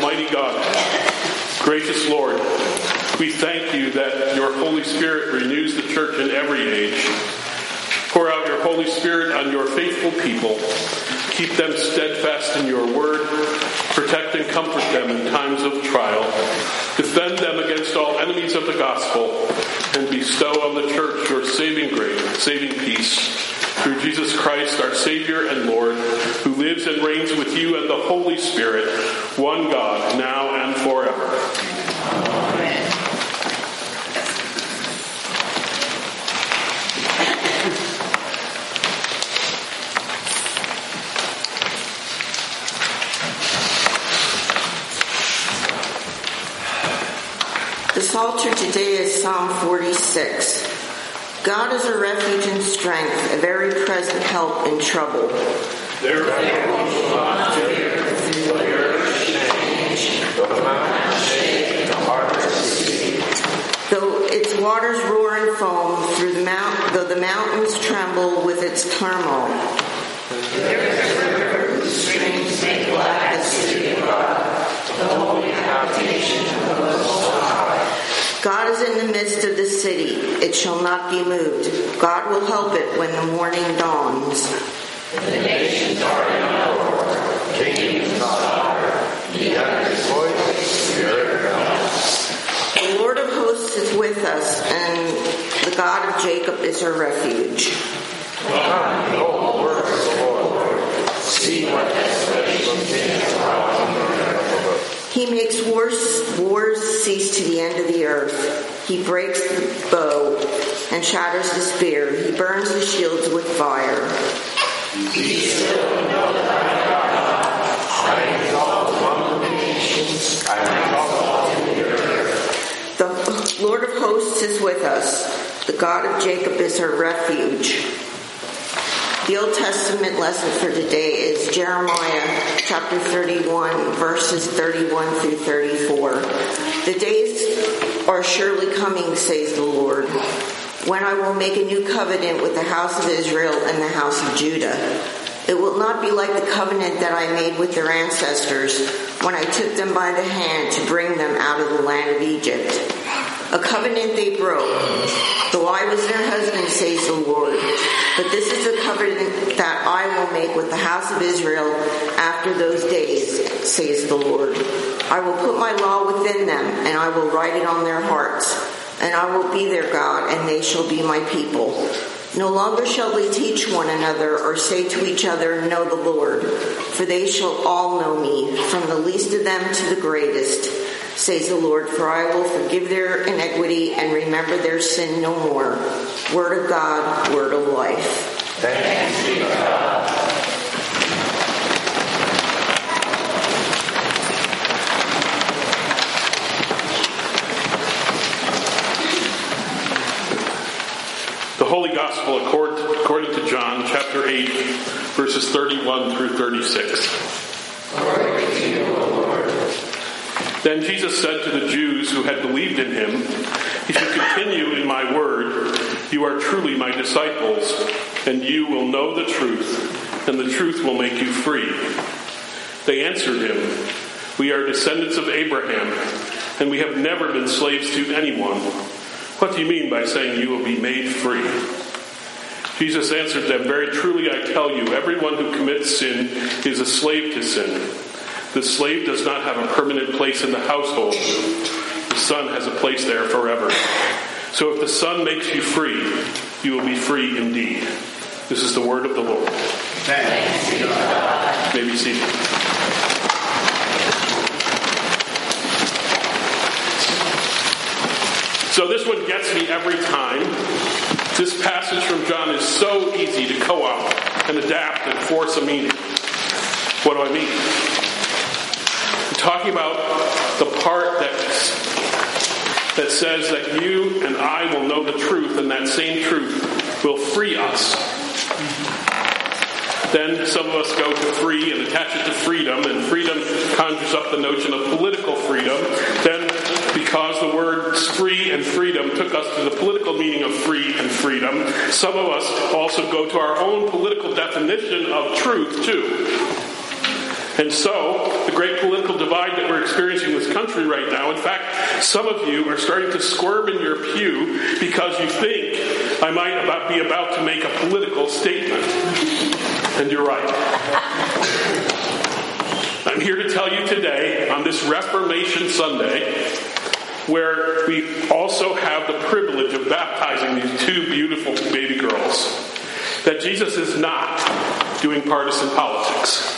Almighty God, gracious Lord, we thank you that your Holy Spirit renews the church in every age. Pour out your Holy Spirit on your faithful people. Keep them steadfast in your word. Protect and comfort them in times of trial. Defend them against all enemies of the gospel. And bestow on the church your saving grace, saving peace. Through Jesus Christ, our Savior and Lord, who lives and reigns with you and the Holy Spirit, one God, now and forever. The Psalter today is Psalm 46. God is a refuge and strength, a very present help in trouble. Though its waters roar and foam through the mount, though the mountains tremble with its turmoil. Streams make glad the city of God, the holy habitation of the Most High. God is in the midst of the city; it shall not be moved. God will help it when the morning dawns. The nations are in uproar; kings totter. He utters voice, the earth. The Lord of hosts is with us, and the God of Jacob is our refuge. He makes wars, wars cease to the end of the earth. He breaks the bow and shatters the spear. He burns the shields with fire. Be still and know that I am God. I am exalted among The Lord of hosts is with us. The God of Jacob is our refuge. The Old Testament lesson for today is Jeremiah chapter 31, verses 31 through 34. The days are surely coming, says the Lord, when I will make a new covenant with the house of Israel and the house of Judah. It will not be like the covenant that I made with their ancestors when I took them by the hand to bring them out of the land of Egypt. A covenant they broke, though I was their husband, says the Lord. But this is the covenant that I will make with the house of Israel after those days, says the Lord. I will put my law within them, and I will write it on their hearts. And I will be their God, and they shall be my people. No longer shall they teach one another or say to each other, Know the Lord, for they shall all know me, from the least of them to the greatest, says the Lord, for I will forgive their iniquity and remember their sin no more. Word of God, word of life. Thanks be to God. The Holy Gospel according to John chapter 8, verses 31 through 36. Then Jesus said to the Jews who had believed in him, If you continue in my word, you are truly my disciples, and you will know the truth, and the truth will make you free. They answered him, We are descendants of Abraham, and we have never been slaves to anyone. What do you mean by saying you will be made free? Jesus answered them, Very truly I tell you, everyone who commits sin is a slave to sin. The slave does not have a permanent place in the household. The son has a place there forever. So if the son makes you free, you will be free indeed. This is the word of the Lord. Thanks be God. May be seated. So this one gets me every time. This passage from John is so easy to co-opt and adapt and force a meaning. What do I mean? Talking about the part that that says that you and I will know the truth, and that same truth will free us. Then some of us go to free and attach it to freedom, and freedom conjures up the notion of political freedom. Then, because the words free and freedom took us to the political meaning of free and freedom, some of us also go to our own political definition of truth, too. And so, the great political divide that we're experiencing in this country right now. In fact, some of you are starting to squirm in your pew because you think I might about, be about to make a political statement. And you're right. I'm here to tell you today, on this Reformation Sunday, where we also have the privilege of baptizing these two beautiful baby girls, that Jesus is not doing partisan politics.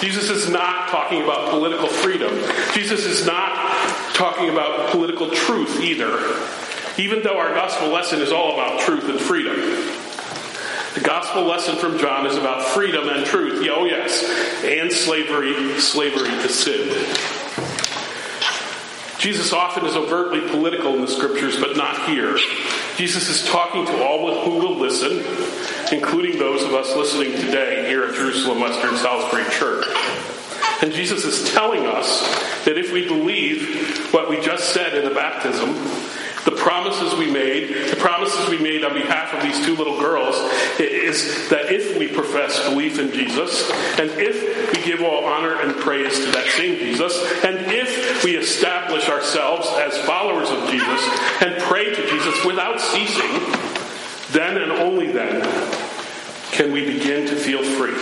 Jesus is not talking about political freedom. Jesus is not talking about political truth either, even though our gospel lesson is all about truth and freedom. The gospel lesson from John is about freedom and truth. Oh, yes. And slavery, slavery to sin. Jesus often is overtly political in the scriptures, but not here. Jesus is talking to all who will listen, including those of us listening today here at Jerusalem Western Salisbury Church. And Jesus is telling us that if we believe what we just said in the baptism, the promises we made, the promises we made on behalf of these two little girls, is that if we profess belief in Jesus, and if we give all honor and praise to that same Jesus, and if we establish ourselves as followers of Jesus and pray to Jesus without ceasing, then and only then can we begin to feel free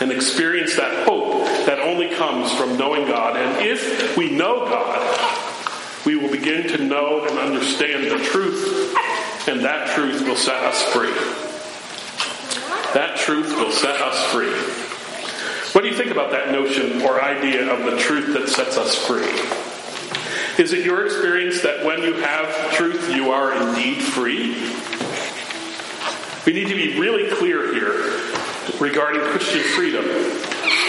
and experience that hope that only comes from knowing God. And if we know God, we will begin to know and understand the truth, and that truth will set us free. That truth will set us free. What do you think about that notion or idea of the truth that sets us free? Is it your experience that when you have truth, you are indeed free? We need to be really clear here regarding Christian freedom,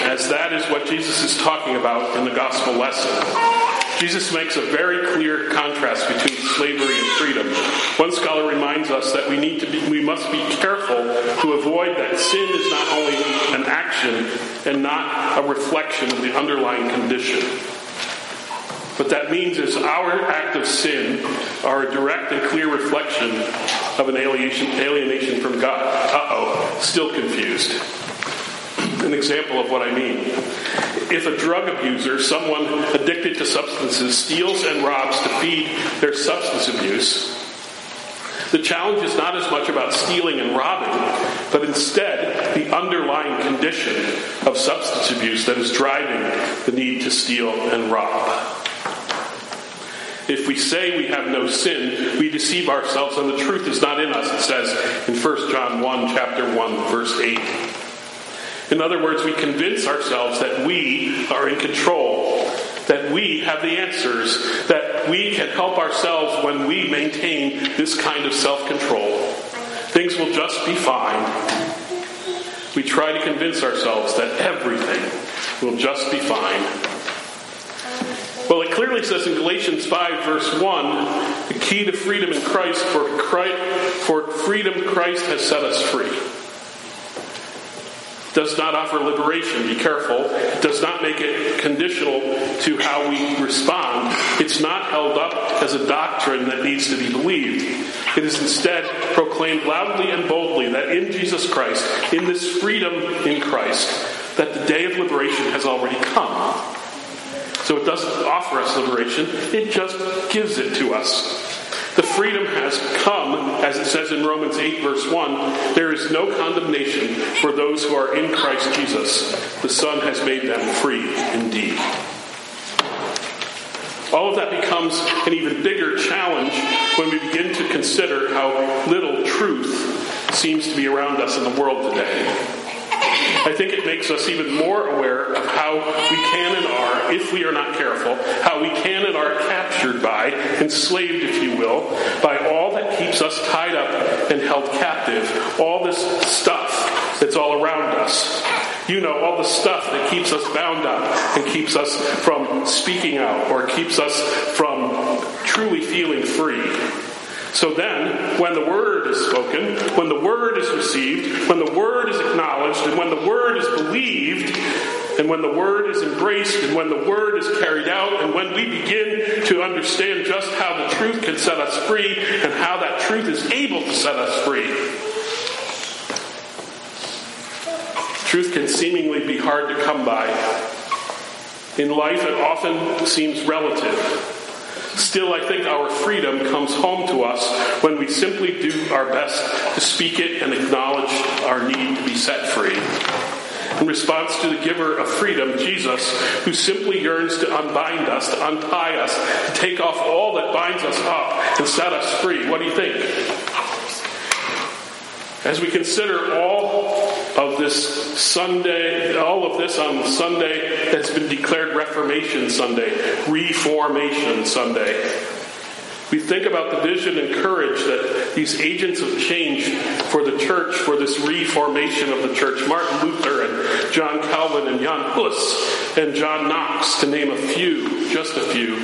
as that is what Jesus is talking about in the gospel lesson. Jesus makes a very clear contrast between slavery and freedom. One scholar reminds us that we need to be, we must be careful to avoid that sin is not only an action and not a reflection of the underlying condition. What that means is our act of sin are a direct and clear reflection of an alienation, from God. Uh oh, still confused. An example of what I mean if a drug abuser, someone addicted to substances, steals and robs to feed their substance abuse, the challenge is not as much about stealing and robbing, but instead the underlying condition of substance abuse that is driving the need to steal and rob. If we say we have no sin, we deceive ourselves and the truth is not in us, it says in 1 John 1, chapter 1, verse 8. In other words, we convince ourselves that we are in control, that we have the answers, that we can help ourselves when we maintain this kind of self control. Things will just be fine. We try to convince ourselves that everything will just be fine. Well, it clearly says in Galatians 5, verse 1, the key to freedom in Christ, for, Christ, for freedom Christ has set us free does not offer liberation. Be careful. Does not make it conditional to how we respond. It's not held up as a doctrine that needs to be believed. It is instead proclaimed loudly and boldly that in Jesus Christ, in this freedom in Christ, that the day of liberation has already come. So it doesn't offer us liberation, it just gives it to us. The freedom has come, as it says in Romans 8, verse 1 there is no condemnation for those who are in Christ Jesus. The Son has made them free indeed. All of that becomes an even bigger challenge when we begin to consider how little truth seems to be around us in the world today. I think it makes us even more aware of how we can and are, if we are not careful, how we can and are captured by, enslaved, if you will, by all that keeps us tied up and held captive, all this stuff that's all around us. You know, all the stuff that keeps us bound up and keeps us from speaking out or keeps us from truly feeling free. So then, when the word is spoken, when the word is received, when the word is acknowledged, and when the word is believed, and when the word is embraced, and when the word is carried out, and when we begin to understand just how the truth can set us free, and how that truth is able to set us free, truth can seemingly be hard to come by. In life, it often seems relative. Still, I think our freedom comes home to us when we simply do our best to speak it and acknowledge our need to be set free. In response to the giver of freedom, Jesus, who simply yearns to unbind us, to untie us, to take off all that binds us up and set us free. What do you think? As we consider all of this Sunday, all of this on Sunday that's been declared Reformation Sunday, Reformation Sunday, we think about the vision and courage that these agents of change for the church, for this reformation of the church, Martin Luther and John Calvin and Jan Hus and John Knox, to name a few, just a few,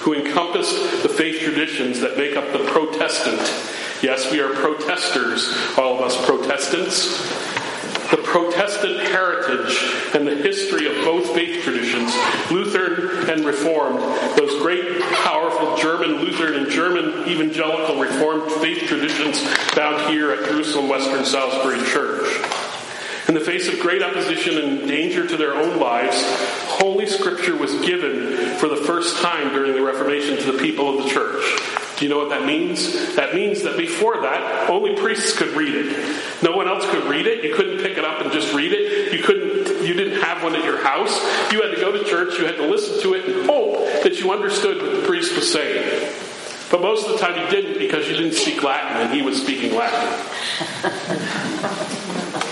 who encompassed the faith traditions that make up the Protestant Yes, we are protesters, all of us Protestants. The Protestant heritage and the history of both faith traditions, Lutheran and Reformed, those great, powerful German Lutheran and German evangelical Reformed faith traditions found here at Jerusalem Western Salisbury Church. In the face of great opposition and danger to their own lives, Holy Scripture was given for the first time during the Reformation to the people of the church. You know what that means? That means that before that, only priests could read it. No one else could read it. You couldn't pick it up and just read it. You couldn't you didn't have one at your house. You had to go to church, you had to listen to it and hope that you understood what the priest was saying. But most of the time you didn't because you didn't speak Latin and he was speaking Latin.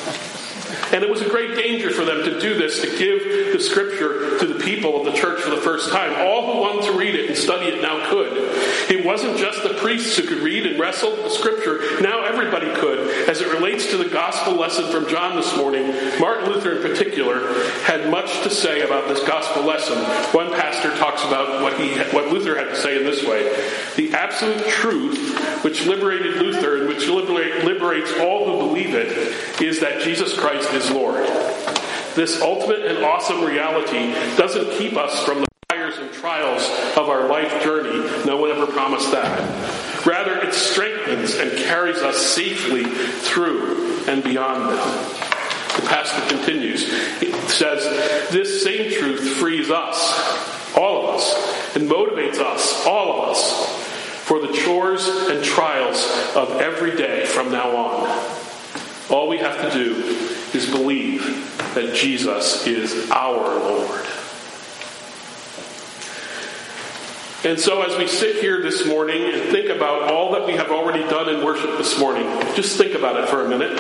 And it was a great danger for them to do this, to give the scripture to the people of the church for the first time. All who wanted to read it and study it now could. It wasn't just the priests who could read and wrestle the scripture. Now everybody could. As it relates to the gospel lesson from John this morning, Martin Luther in particular had much to say about this gospel lesson. One pastor talks about what he what Luther had to say in this way. The absolute truth which liberated Luther and which liberates all who believe it is that Jesus Christ is Lord. This ultimate and awesome reality doesn't keep us from the fires and trials of our life journey. No one ever promised that. Rather, it strengthens and carries us safely through and beyond them. The pastor continues. It says, This same truth frees us, all of us, and motivates us, all of us, for the chores and trials of every day from now on. All we have to do is believe that Jesus is our Lord. And so, as we sit here this morning and think about all that we have already done in worship this morning, just think about it for a minute.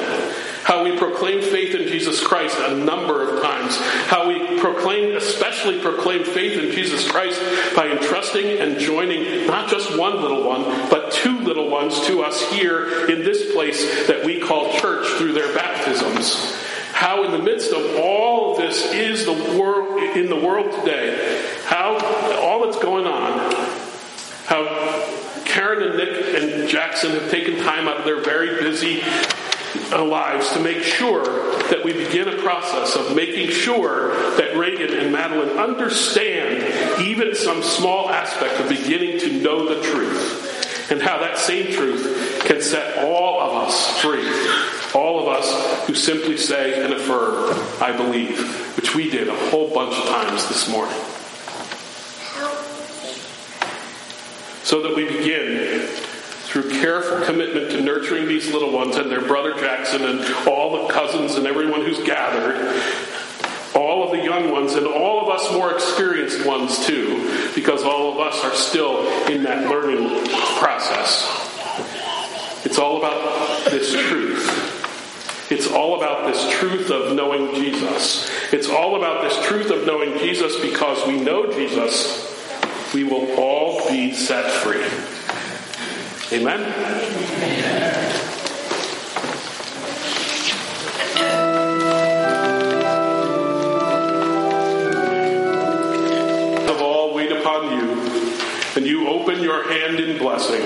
How we proclaim faith in Jesus Christ a number of times. How we proclaim, especially proclaim faith in Jesus Christ by entrusting and joining not just one little one, but two little ones to us here in this place that we call church through their baptisms how in the midst of all of this is the world in the world today, how all that's going on, how Karen and Nick and Jackson have taken time out of their very busy lives to make sure that we begin a process of making sure that Reagan and Madeline understand even some small aspect of beginning to know the truth and how that same truth can set all of us free all of us who simply say and affirm, I believe, which we did a whole bunch of times this morning. So that we begin through careful commitment to nurturing these little ones and their brother Jackson and all the cousins and everyone who's gathered, all of the young ones and all of us more experienced ones too, because all of us are still in that learning process. It's all about this truth it's all about this truth of knowing Jesus. It's all about this truth of knowing Jesus because we know Jesus, we will all be set free. Amen? Amen. Of all, wait upon you, and you open your hand in blessing.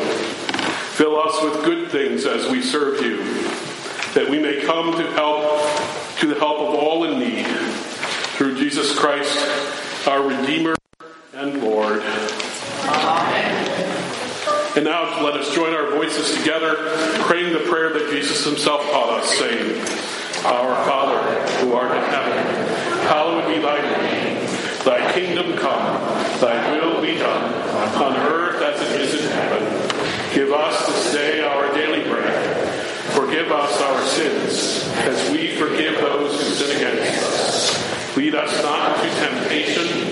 Fill us with good things as we serve you that we may come to help to the help of all in need through Jesus Christ, our Redeemer and Lord. Amen. Let us join our voices together, praying the prayer that Jesus himself taught us, saying, Our Father, who art in heaven, hallowed be thy name. Thy kingdom come, thy will be done, on earth as it is in heaven. Give us this day our daily bread. Forgive us our sins, as we forgive those who sin against us. Lead us not into temptation,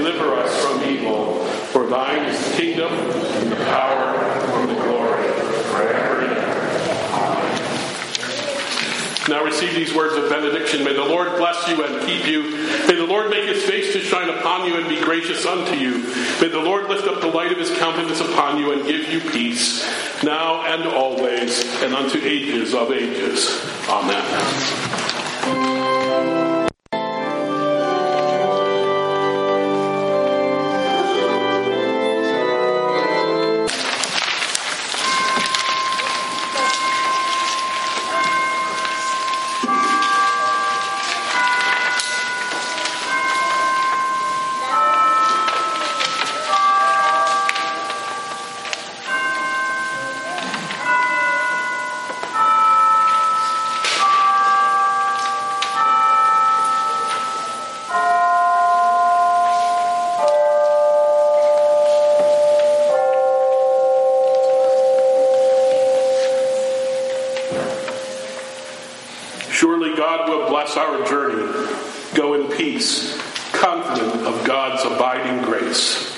deliver us from evil. For thine is the kingdom, and the power, and the glory, forever and ever. Now receive these words of benediction. May the Lord bless you and keep you. May the Lord make his face to shine upon you and be gracious unto you. May the Lord lift up the light of his countenance upon you and give you peace, now and always, and unto ages of ages. Amen. Will bless our journey. Go in peace, confident of God's abiding grace.